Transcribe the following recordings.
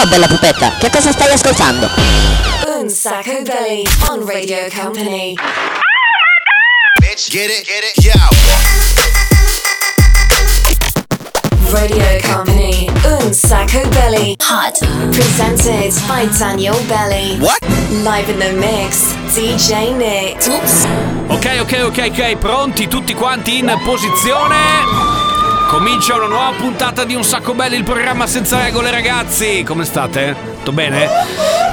Ciao bella pupetta, che cosa stai ascoltando? Un Sacco Belly on Radio Company. Bitch, get it, get it, yo. Radio Company. Un Sacco Belly. Hot. Presented by Daniel Belly. What? Live in the mix. DJ Nick. Oops. Ok, ok, ok, ok, pronti tutti quanti in posizione. Comincia una nuova puntata di Un Sacco Belli, il programma senza regole, ragazzi. Come state? Tutto bene?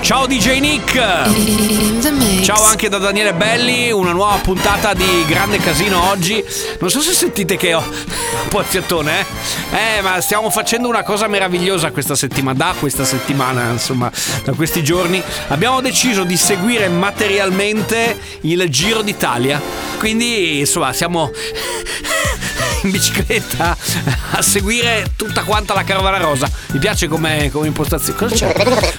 Ciao DJ Nick. Ciao anche da Daniele Belli, una nuova puntata di grande casino oggi. Non so se sentite che ho un po' aziottone, eh? Eh, ma stiamo facendo una cosa meravigliosa questa settimana, da questa settimana, insomma, da questi giorni. Abbiamo deciso di seguire materialmente il Giro d'Italia. Quindi, insomma, siamo in bicicletta a seguire tutta quanta la carovana rosa. Mi piace come, come impostazione. Cosa c'è?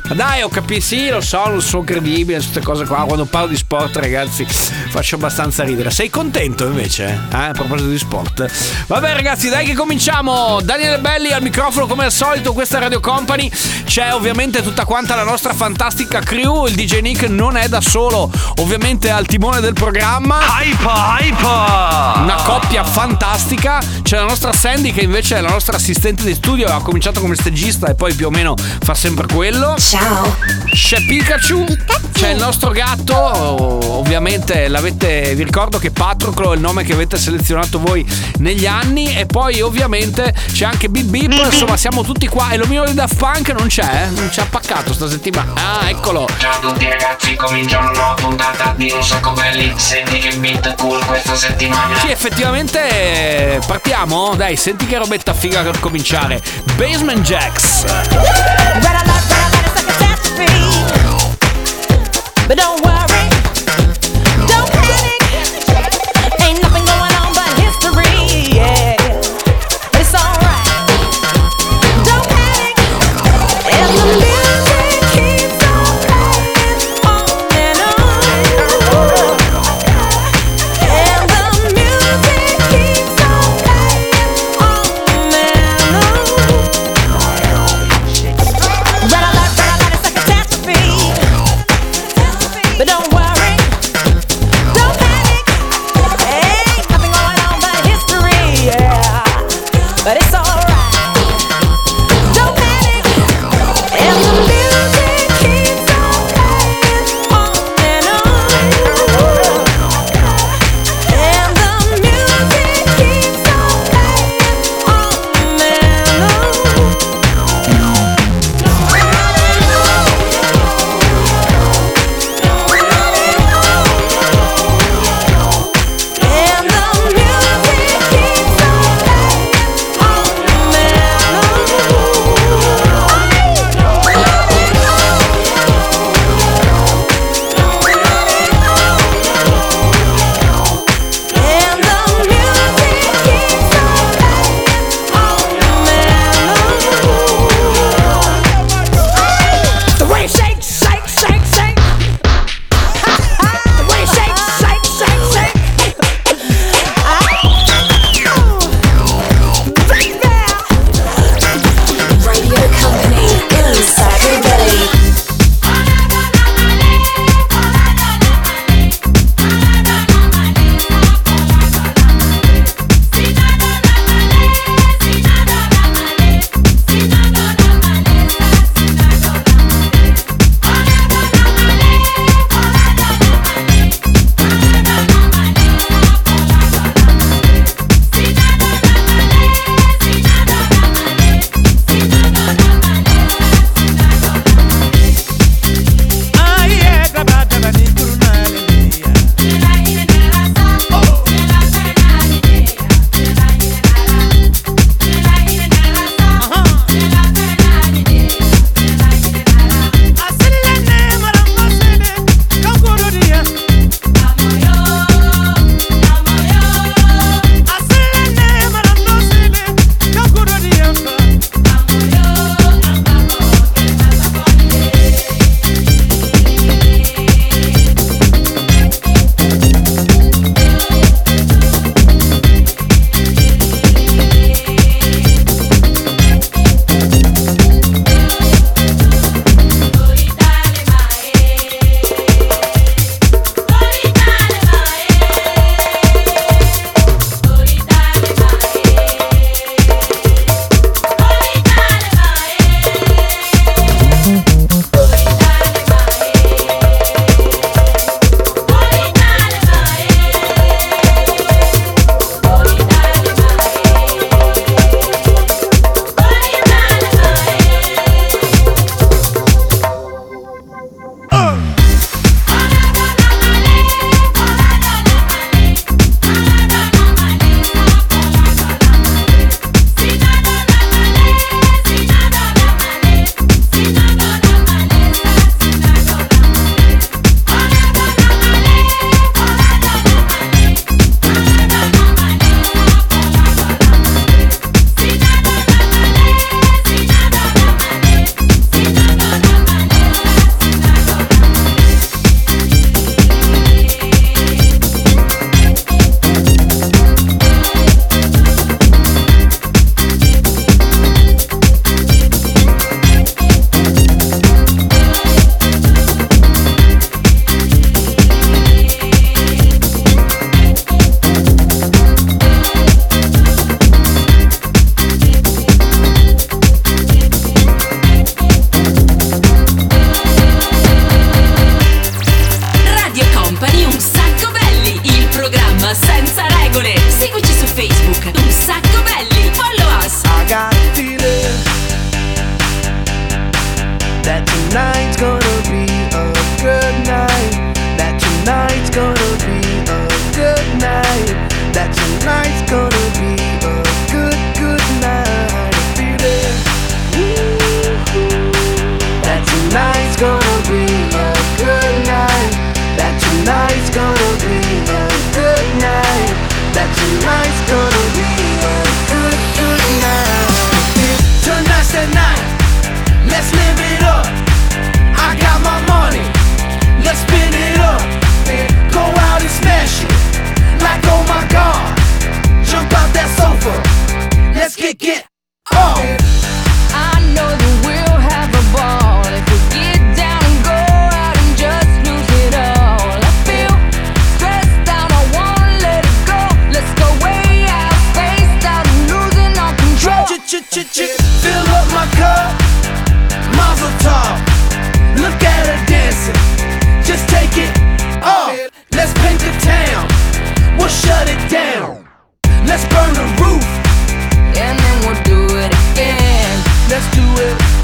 Ma dai, ho capito, sì, lo so, non sono credibile, queste cose qua. Quando parlo di sport, ragazzi, faccio abbastanza ridere. Sei contento invece? Eh? A proposito di sport. Vabbè, ragazzi, dai che cominciamo. Daniele Belli al microfono come al solito, questa è Radio Company. C'è ovviamente tutta quanta la nostra fantastica crew. Il DJ Nick non è da solo, ovviamente al timone del programma. Hyper, hyper! Una coppia fantastica. C'è la nostra Sandy che invece è la nostra assistente di studio. Ha cominciato come stagista e poi più o meno fa sempre quello. Ciao. C'è Pikachu. C'è il nostro gatto. Ovviamente l'avete. Vi ricordo che Patroclo è il nome che avete selezionato voi negli anni. E poi ovviamente c'è anche Bip Bip. Insomma, siamo tutti qua. E l'omino di Daft Punk non c'è, eh? Non ci ha paccato sta settimana. Ah, eccolo. Ciao a tutti ragazzi, comincia una nuova puntata di Un Sacco Belli Senti che beat cool questa settimana Sì, effettivamente partiamo. Dai, senti che robetta figa per cominciare. Basement Jacks. But don't worry,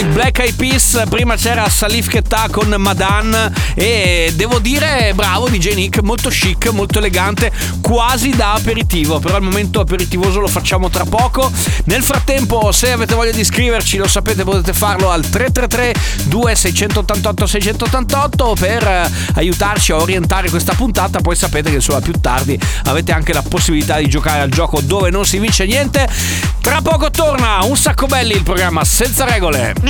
i Black Eyed Peas, prima c'era Salif Keita con Madan e devo dire bravo DJ Nick, molto chic, molto elegante, quasi da aperitivo, però il momento aperitivoso lo facciamo tra poco. Nel frattempo se avete voglia di iscriverci lo sapete potete farlo al 333 2688 688 per eh, aiutarci a orientare questa puntata, poi sapete che insomma più tardi avete anche la possibilità di giocare al gioco dove non si vince niente. Tra poco torna un sacco belli il programma senza regole.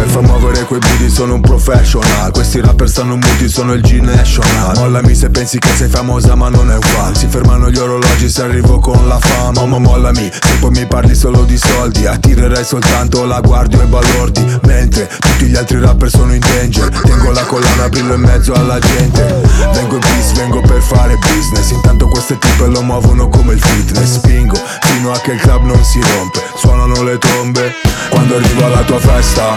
per far muovere quei booty sono un professional. Questi rapper stanno muti, sono il G-National. Mollami se pensi che sei famosa ma non è uguale. Si fermano gli orologi se arrivo con la fama. Ma mollami, se poi mi parli solo di soldi Attirerai soltanto la guardia e balordi. Mentre tutti gli altri rapper sono in danger. Tengo la collana, brillo in mezzo alla gente. Vengo in peace, vengo per fare business. Intanto queste tipe lo muovono come il fitness. Spingo fino a che il club non si rompe. Suonano le trombe Quando arrivo alla tua festa,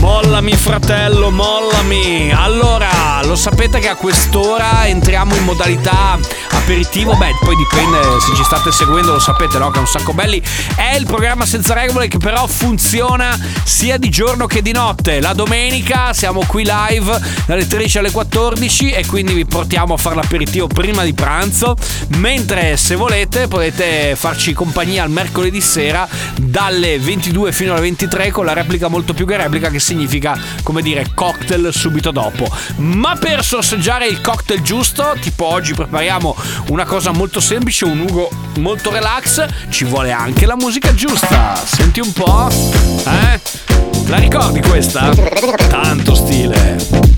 Mollami fratello, mollami. Allora, lo sapete che a quest'ora entriamo in modalità aperitivo? Beh, poi dipende se ci state seguendo, lo sapete, no? Che è un sacco belli. È il programma senza regole che però funziona sia di giorno che di notte. La domenica siamo qui live dalle 13 alle 14 e quindi vi portiamo a fare l'aperitivo prima di pranzo. Mentre se volete potete farci compagnia al mercoledì sera dalle 22 fino alle 23 con la replica molto più che replica che significa, come dire, cocktail subito dopo. Ma per sorseggiare il cocktail giusto, tipo oggi prepariamo una cosa molto semplice, un ugo molto relax, ci vuole anche la musica giusta. Senti un po'? Eh? La ricordi questa? Tanto stile.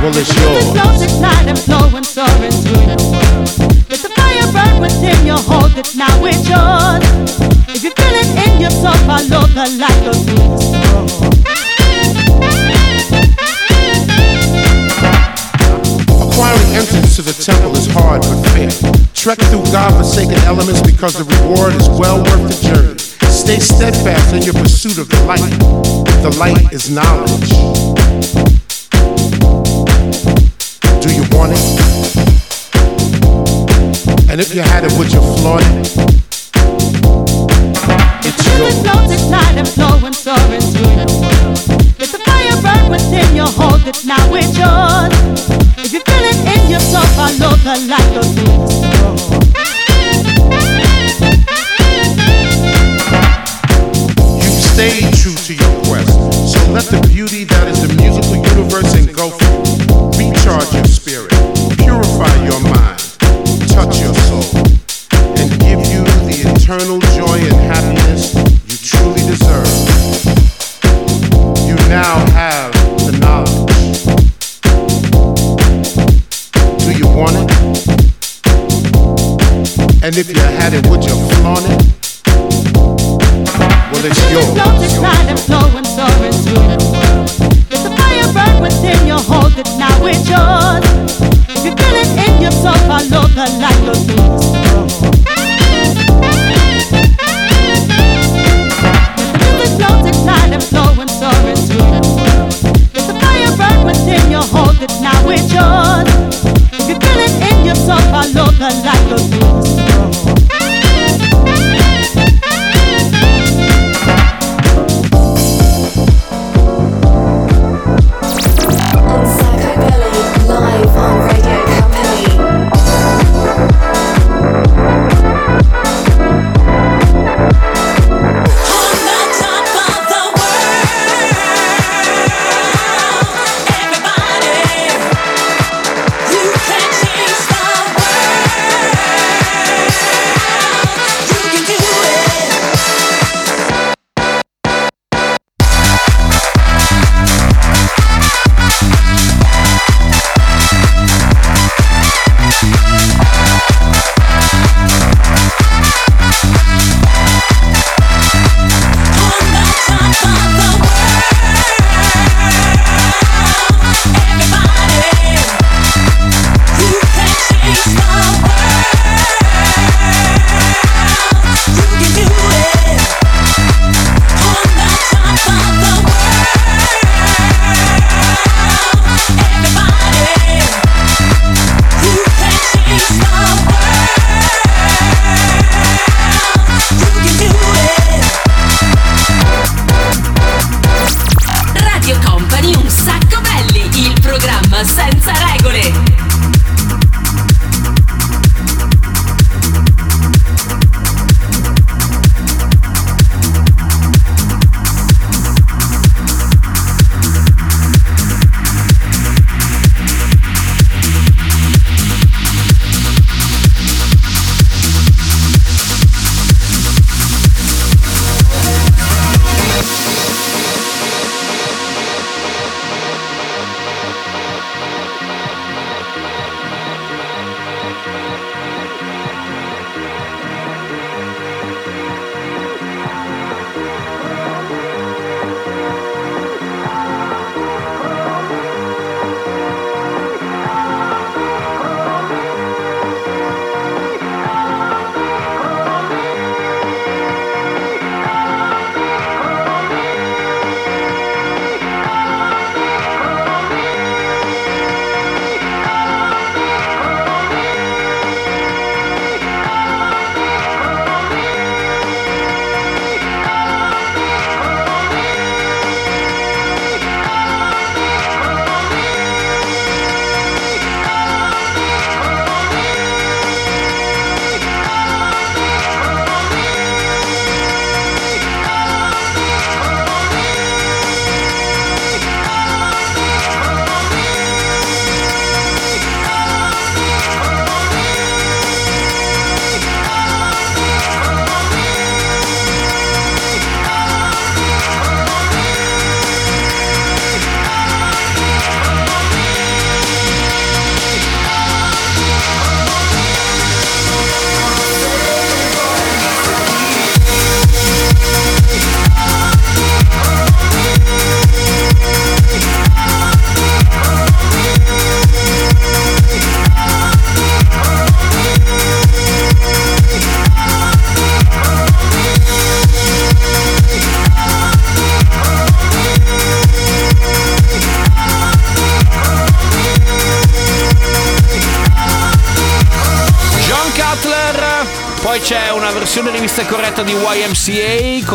Well, it's yours. At night and flowing, soaring through the world. Let the fire burn within you, hold it, now it's yours. If you feel it in your soul, follow the light, go through the storm. Acquiring entrance to the temple is hard but fair. Trek through God-forsaken elements because the reward is well worth the journey. Stay steadfast in your pursuit of the light. The light is knowledge. Do you want it? And if you had it, would you flaunt it? It's Feel it yours. flows at night and flowing, soaring through the world. Let the fire burn within you, hold it, now it's yours. If you feel it in your soul, follow the light, go through. You've stayed true to your quest. So let the beauty that is the musical universe engulf you. Recharge your And if you had it, would you flaunt it? Well, it's yours.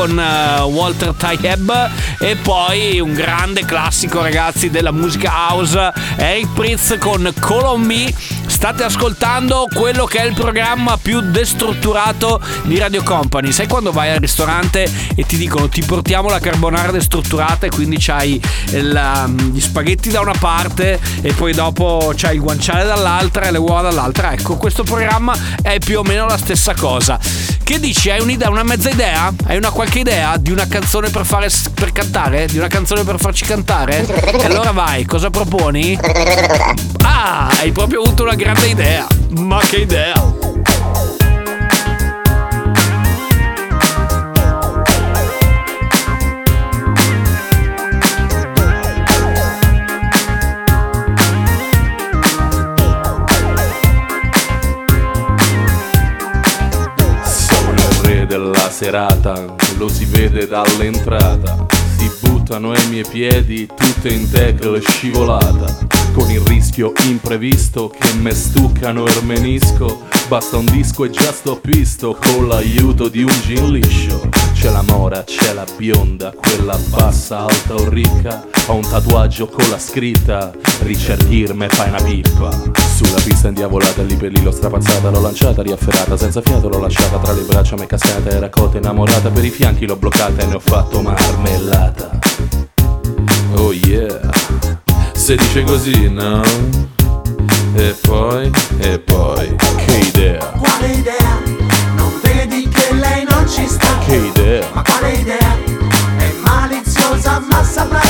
Con eh, Walter Tyeb e poi un grande classico ragazzi della musica house Eric Pritz con Me. State ascoltando quello che è il programma più destrutturato di Radio Company. Sai quando vai al ristorante e ti dicono ti portiamo la carbonara destrutturata e quindi c'hai il, gli spaghetti da una parte e poi dopo c'hai il guanciale dall'altra e le uova dall'altra. Ecco, questo programma è più o meno la stessa cosa. Che dici? Hai un'idea, una mezza idea? Hai una qualche idea di una canzone per fare per cantare? Di una canzone per farci cantare? E allora vai, cosa proponi? Ah, hai proprio avuto una grande idea. Ma che idea! Serata, lo si vede dall'entrata. Si buttano ai miei piedi tutte in tackle scivolata. Con il rischio imprevisto che me stuccano il menisco. Basta un disco e già sto pisto con l'aiuto di un gin liscio. C'è la mora, c'è la bionda, quella bassa, alta o ricca. Ho un tatuaggio con la scritta Richard Gere me fai una pippa Sulla pista indiavolata lì per lì l'ho strapazzata L'ho lanciata, riafferrata, senza fiato l'ho lasciata Tra le braccia m'è cascata, era cotta innamorata Per i fianchi l'ho bloccata e ne ho fatto marmellata Oh yeah Se dice così, no? E poi, e poi Che idea, Quale idea? Non vedi che lei non ci sta? che idea Ma quale idea? È maliziosa ma saprà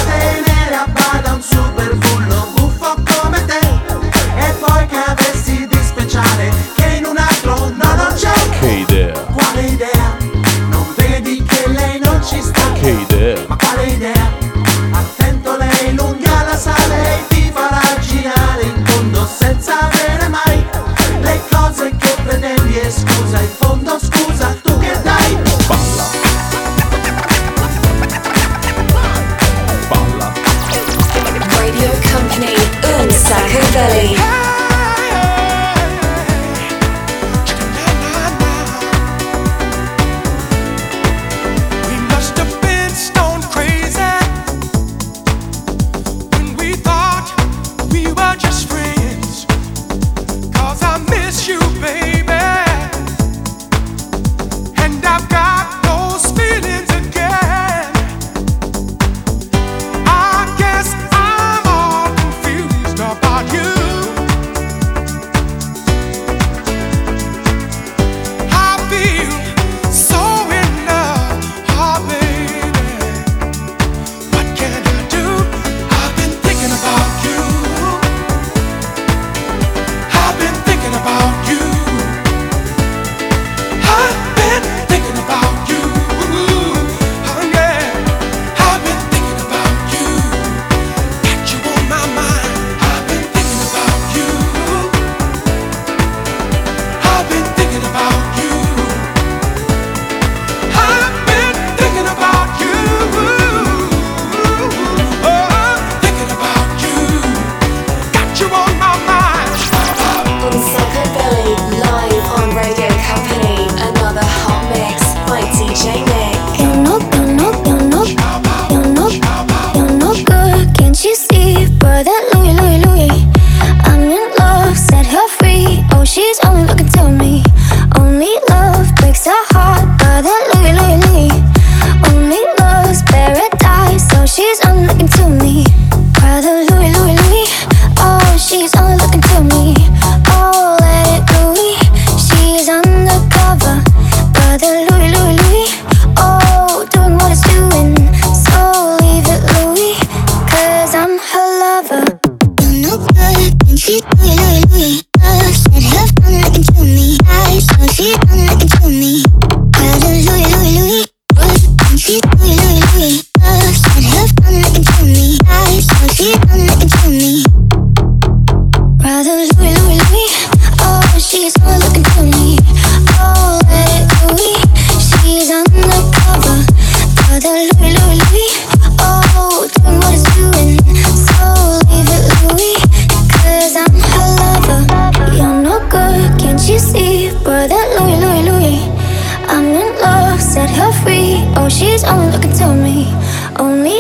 Only you can tell me. Only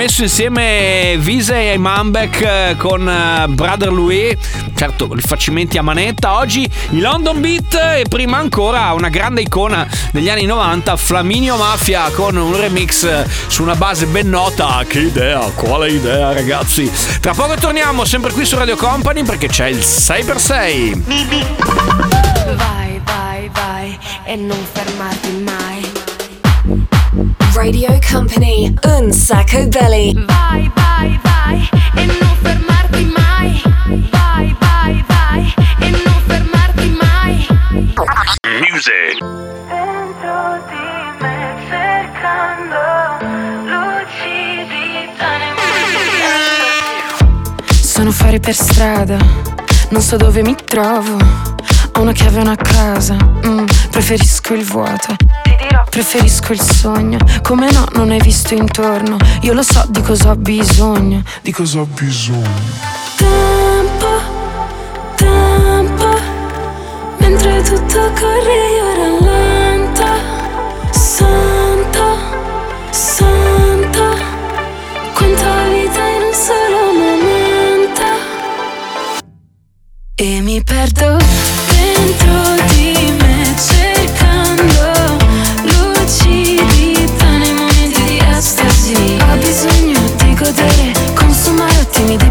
messo insieme Vise e Manbeck eh, con eh, Brother Louis, certo rifacimenti a manetta. Oggi i London Beat e prima ancora una grande icona degli anni 90, Flaminio Mafia con un remix su una base ben nota. Che idea, quale idea ragazzi. Tra poco torniamo sempre qui su Radio Company perché c'è il 6x6. Vai, vai, vai e non fermarti. Radio Company, un sacco belly. Vai, vai, vai e non fermarti mai. Vai, vai, vai e non fermarti mai. Music. Dentro di me cercando lucidità Sono fuori per strada, non so dove mi trovo. Ho una chiave e una casa, mm, preferisco il vuoto. Preferisco il sogno, come no, non hai visto intorno. Io lo so di cosa ho bisogno. Di cosa ho bisogno? Tempo, tempo, mentre tutto corre io rallento. Santo, santo, quanta vita in un solo momento. E mi perdo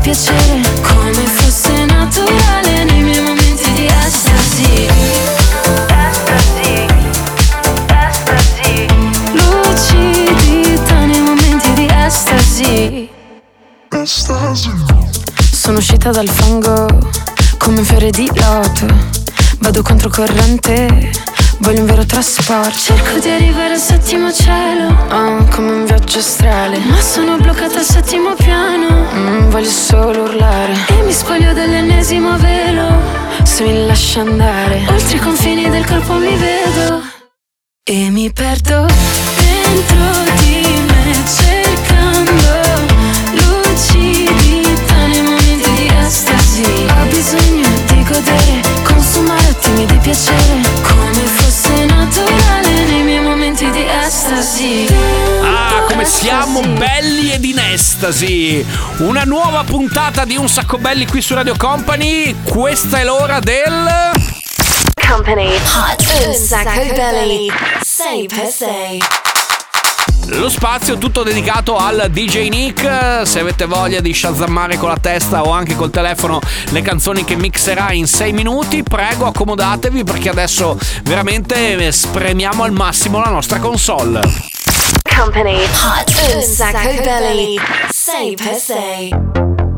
piacere, come fosse naturale nei miei momenti di estasi. Estasi, estasi. Lucidità nei momenti di estasi. Sono uscita dal fango come un fiore di loto. Vado controcorrente, voglio un vero trasporto. Cerco di arrivare al settimo cielo, oh, come un viaggio astrale. Ma sono bloccata al settimo piano, mm, voglio solo urlare. E mi spoglio dell'ennesimo velo, se mi lascia andare. Oltre i confini del corpo mi vedo. E mi perdo dentro di me cercando lucidità nei momenti di estasi. Ho bisogno di godere, consumare attimi di piacere, Ah, come siamo belli ed in estasi! Una nuova puntata di Un Sacco Belli qui su Radio Company. Questa è l'ora del. Company, hot, un sacco belly. Sei per sei. Lo spazio tutto dedicato al DJ Nick. Se avete voglia di shazammare con la testa o anche col telefono le canzoni che mixerà in 6 minuti, prego accomodatevi perché adesso veramente eh, spremiamo al massimo la nostra console. Company Hot un sacco belly say per say.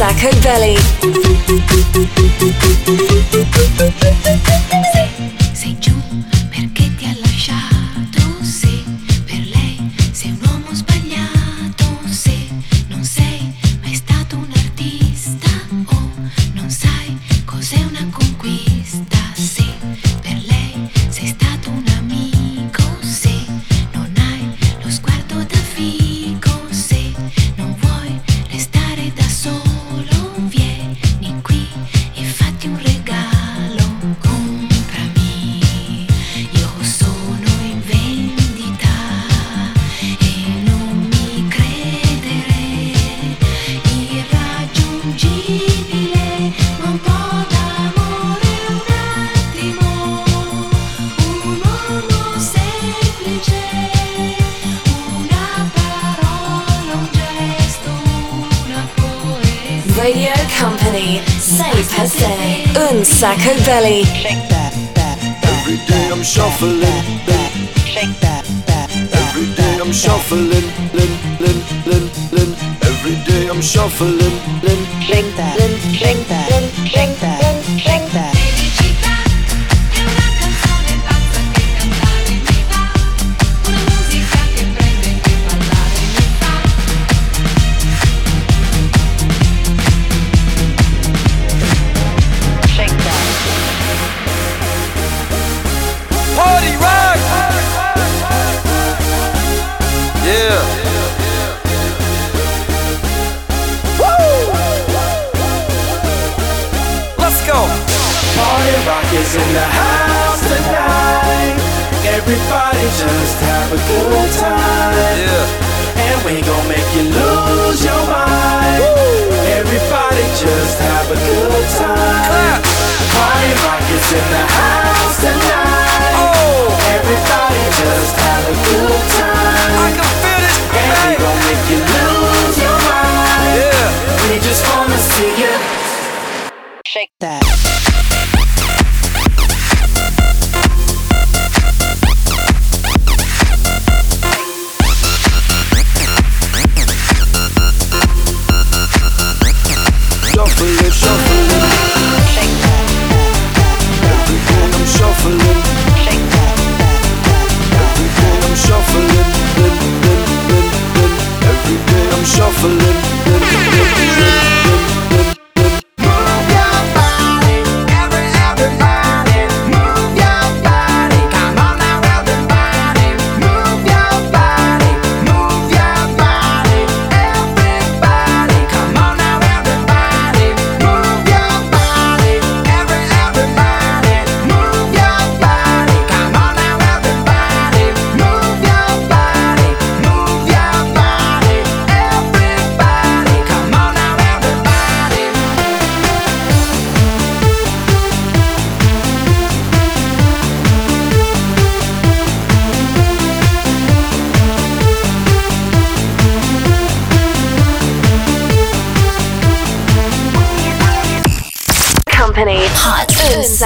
Sacco belly.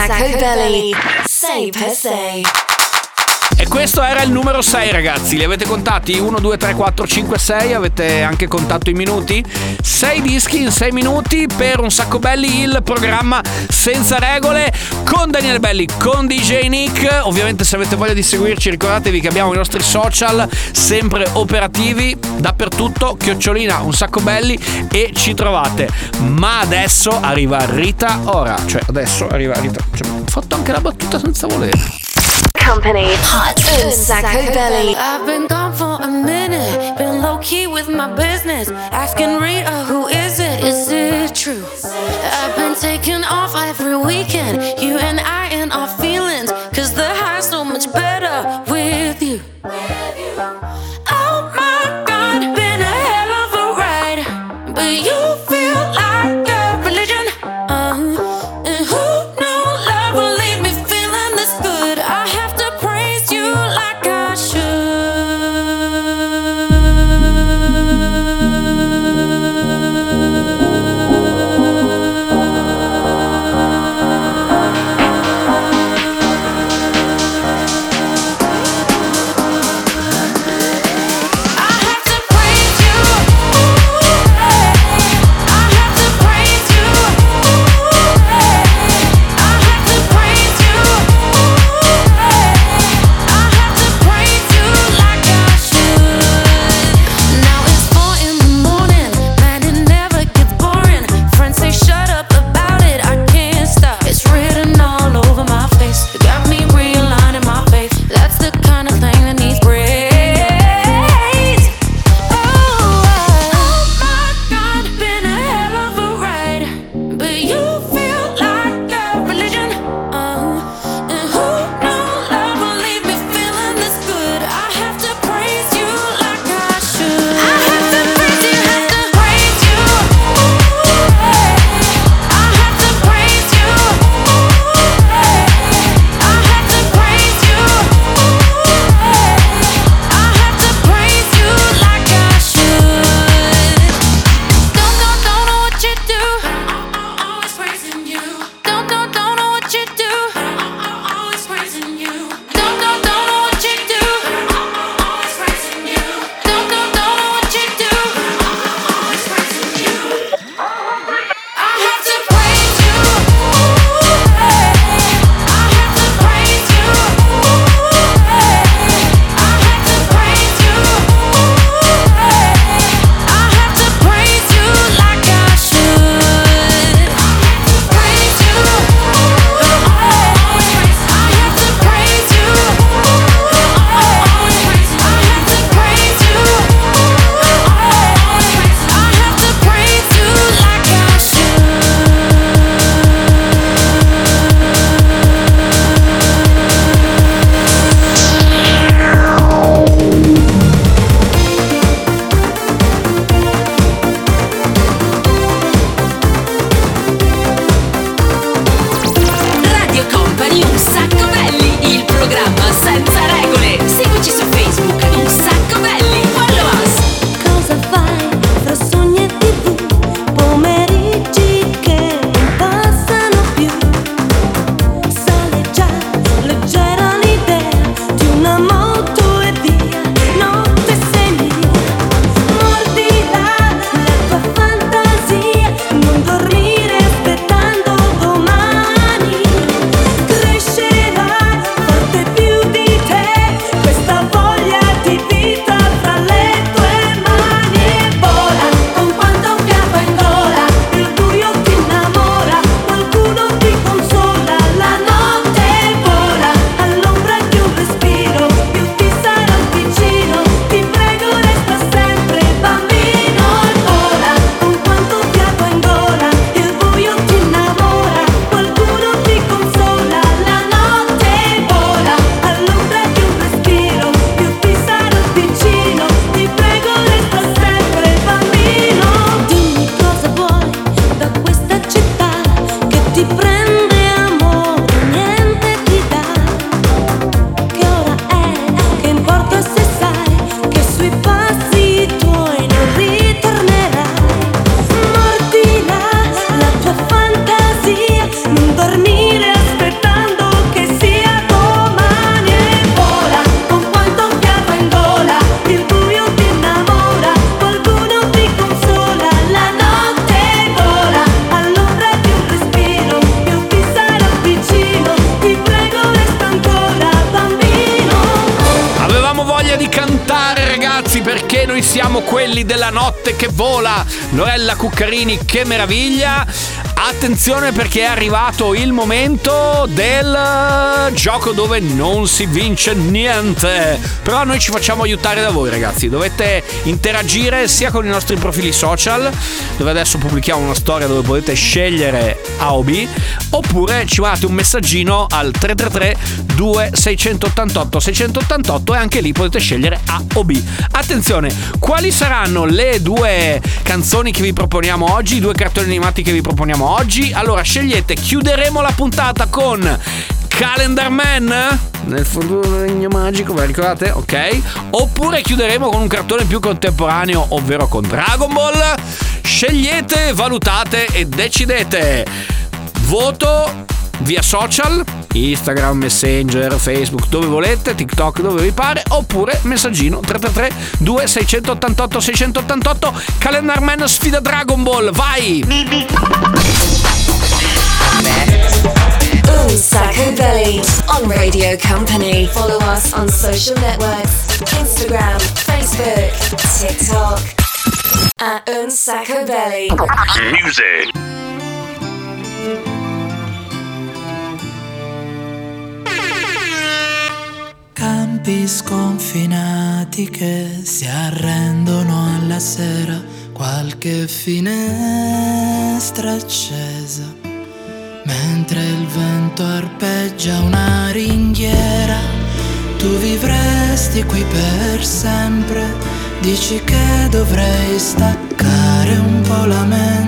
Sacco belli. Sei per sei. Il numero 6 ragazzi, li avete contati? 1, 2, 3, 4, 5, 6, avete anche contato i minuti? 6 dischi in 6 minuti per un sacco belli il programma senza regole con Daniele Belli, con DJ Nick. Ovviamente se avete voglia di seguirci ricordatevi che abbiamo i nostri social sempre operativi dappertutto, chiocciolina un sacco belli e ci trovate. Ma adesso arriva Rita Ora, cioè adesso arriva Rita, cioè, ho fatto anche la battuta senza volere. Company. Hot un sacco belli. I've been gone for a minute, been low key with my business. Asking Rita, who is it? Is it true? I've been taking off every weekend, you and I and our feelings. Cuccarini, che meraviglia. Attenzione perché è arrivato il momento del gioco dove non si vince niente. Però noi ci facciamo aiutare da voi ragazzi. Dovete interagire sia con i nostri profili social, dove adesso pubblichiamo una storia dove potete scegliere A o B, oppure ci mandate un messaggino al 333 2688 688 e anche lì potete scegliere A o B. Attenzione, quali saranno le due canzoni che vi proponiamo oggi, i due cartoni animati che vi proponiamo oggi? Allora scegliete, chiuderemo la puntata con Calendar Man nel futuro regno magico, ve ricordate? Ok? Oppure chiuderemo con un cartone più contemporaneo, ovvero con Dragon Ball. Scegliete, valutate e decidete. Voto via social, Instagram, Messenger, Facebook, dove volete, TikTok, dove vi pare, oppure messaggino 333 2688 688 Calendar Man sfida Dragon Ball, vai! Un Sacco Belly on Radio Company. Follow us on social networks Instagram, Facebook, TikTok. At Un Sacco Belly. Music. Sconfinati che si arrendono alla sera, qualche finestra accesa, mentre il vento arpeggia una ringhiera, tu vivresti qui per sempre, dici che dovrei staccare un po' la mente,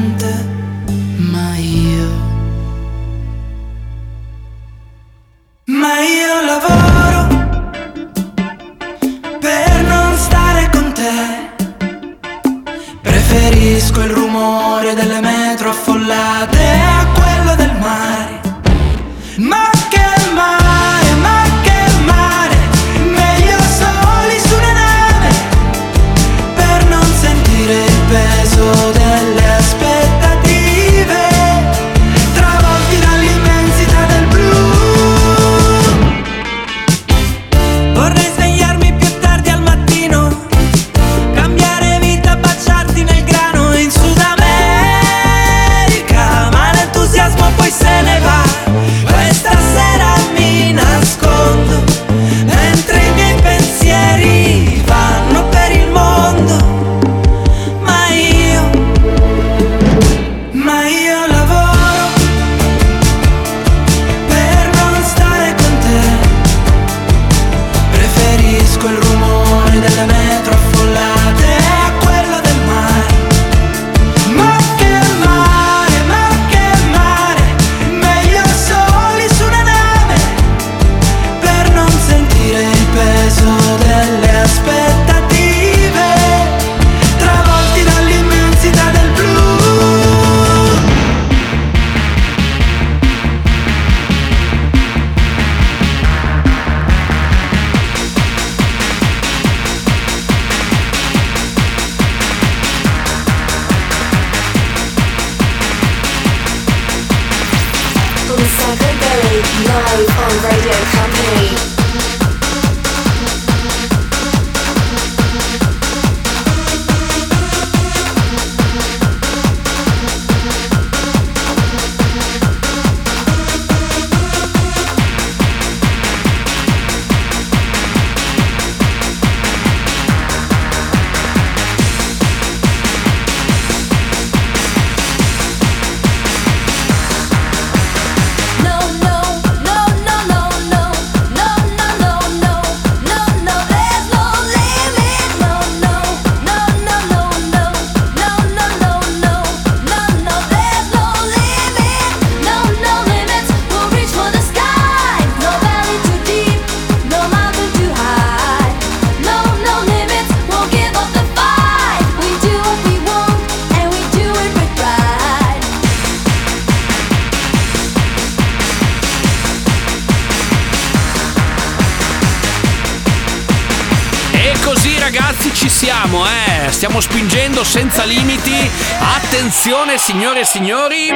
ragazzi ci siamo, eh. Stiamo spingendo senza limiti. Attenzione signore e signori.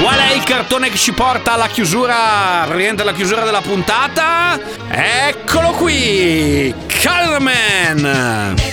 Qual è il cartone che ci porta alla chiusura, praticamente alla chiusura della puntata? Eccolo qui! Calderman.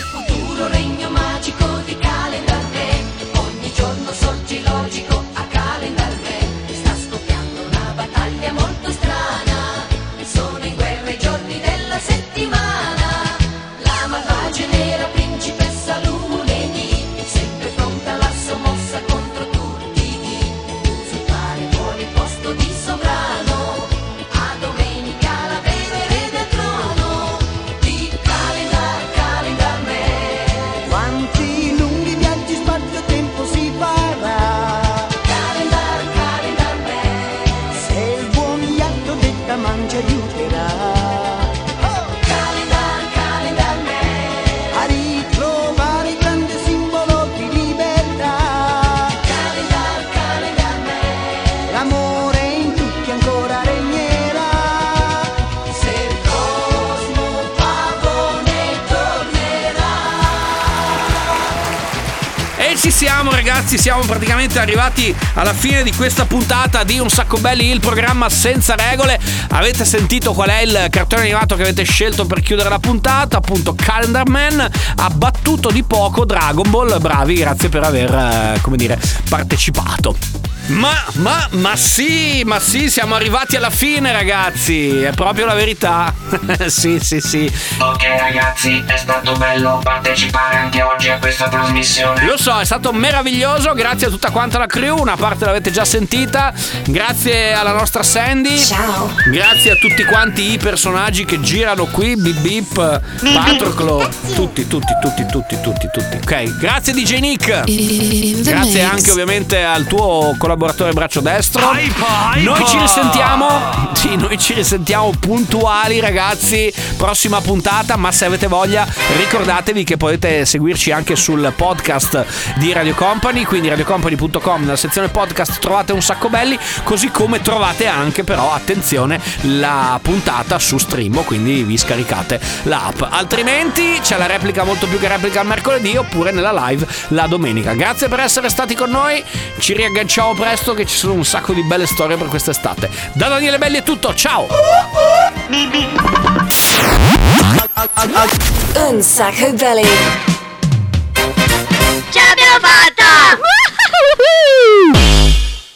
Ragazzi, siamo praticamente arrivati alla fine di questa puntata di Un Sacco Belli, il programma senza regole. Avete sentito qual è il cartone animato che avete scelto per chiudere la puntata? Appunto Calendar Man ha battuto di poco Dragon Ball. Bravi, grazie per aver, eh, come dire, partecipato. Ma, ma, ma sì, ma sì, siamo arrivati alla fine ragazzi, è proprio la verità. sì, sì, sì. Ok ragazzi, è stato bello partecipare anche oggi a questa trasmissione. Lo so, è stato meraviglioso, grazie a tutta quanta la crew, una parte l'avete già sentita, grazie alla nostra Sandy. Ciao. Grazie a tutti quanti i personaggi che girano qui, Bip Bip, Patroclo, tutti, tutti, tutti, tutti, tutti, tutti. Ok, grazie DJ Nick. Grazie anche ovviamente al tuo collaboratore braccio destro. Noi ci risentiamo, sì, noi ci risentiamo puntuali ragazzi, prossima puntata, ma se avete voglia ricordatevi che potete seguirci anche sul podcast di Radio Company, quindi radiocompany.com nella sezione podcast trovate un sacco belli, così come trovate anche però attenzione la puntata su Streamo, quindi vi scaricate l'app. Altrimenti c'è la replica molto più che replica il mercoledì oppure nella live la domenica. Grazie per essere stati con noi, ci riagganciamo presto presto che ci sono un sacco di belle storie per quest'estate. Da Daniele Belli è tutto, ciao! Un sacco belli! Ce l'abbiamo fatta!